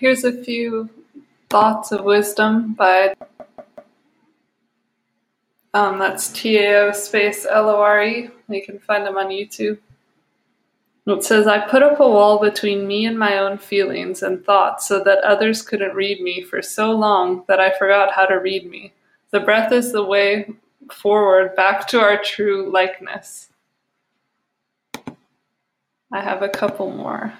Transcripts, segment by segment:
here's a few thoughts of wisdom by um, that's T A O space L O R E. You can find them on YouTube. It says, I put up a wall between me and my own feelings and thoughts so that others couldn't read me for so long that I forgot how to read me. The breath is the way forward back to our true likeness. I have a couple more.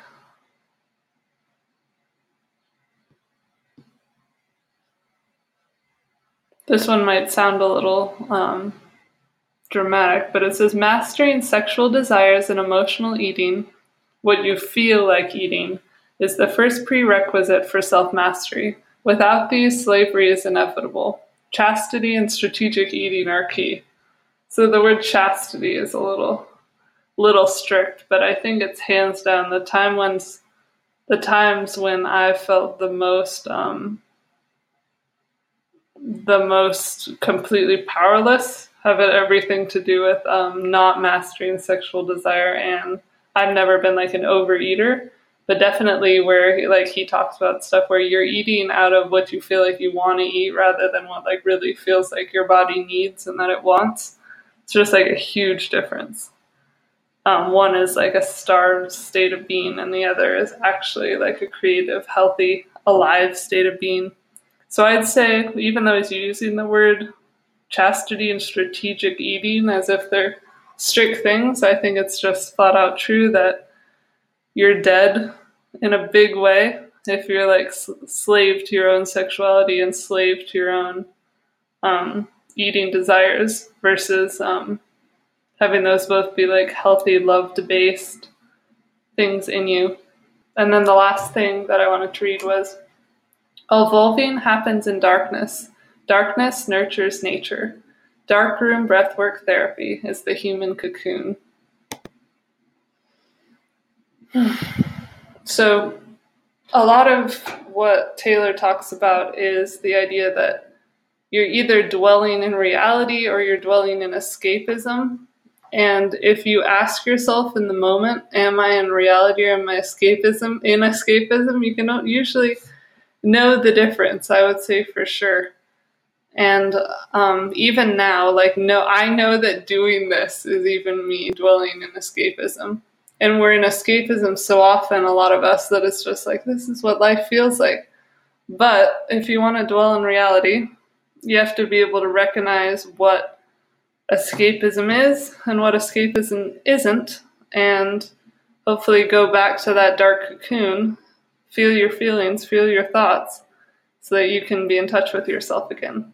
This one might sound a little um, dramatic, but it says mastering sexual desires and emotional eating, what you feel like eating, is the first prerequisite for self mastery. Without these, slavery is inevitable. Chastity and strategic eating are key. So the word chastity is a little little strict, but I think it's hands down the time when the times when I felt the most um, the most completely powerless have everything to do with um, not mastering sexual desire. And i've never been like an overeater but definitely where like he talks about stuff where you're eating out of what you feel like you want to eat rather than what like really feels like your body needs and that it wants. It's just like a huge difference. Um, one is like a starved state of being and the other is actually like a creative healthy alive state of being so i'd say even though he's using the word chastity and strategic eating as if they're strict things. I think it's just flat out true that you're dead in a big way if you're like slave to your own sexuality and slave to your own um, eating desires versus um, having those both be like healthy, love based things in you. And then the last thing that I wanted to read was Evolving happens in darkness. Darkness nurtures nature. Darkroom breathwork therapy is the human cocoon. so, a lot of what Taylor talks about is the idea that you're either dwelling in reality or you're dwelling in escapism. And if you ask yourself in the moment, am I in reality or am I escapism? In escapism, you can usually know the difference, I would say for sure. And um, even now, like, no, I know that doing this is even me dwelling in escapism. And we're in escapism so often, a lot of us, that it's just like, this is what life feels like. But if you want to dwell in reality, you have to be able to recognize what escapism is and what escapism isn't, and hopefully go back to that dark cocoon, feel your feelings, feel your thoughts, so that you can be in touch with yourself again.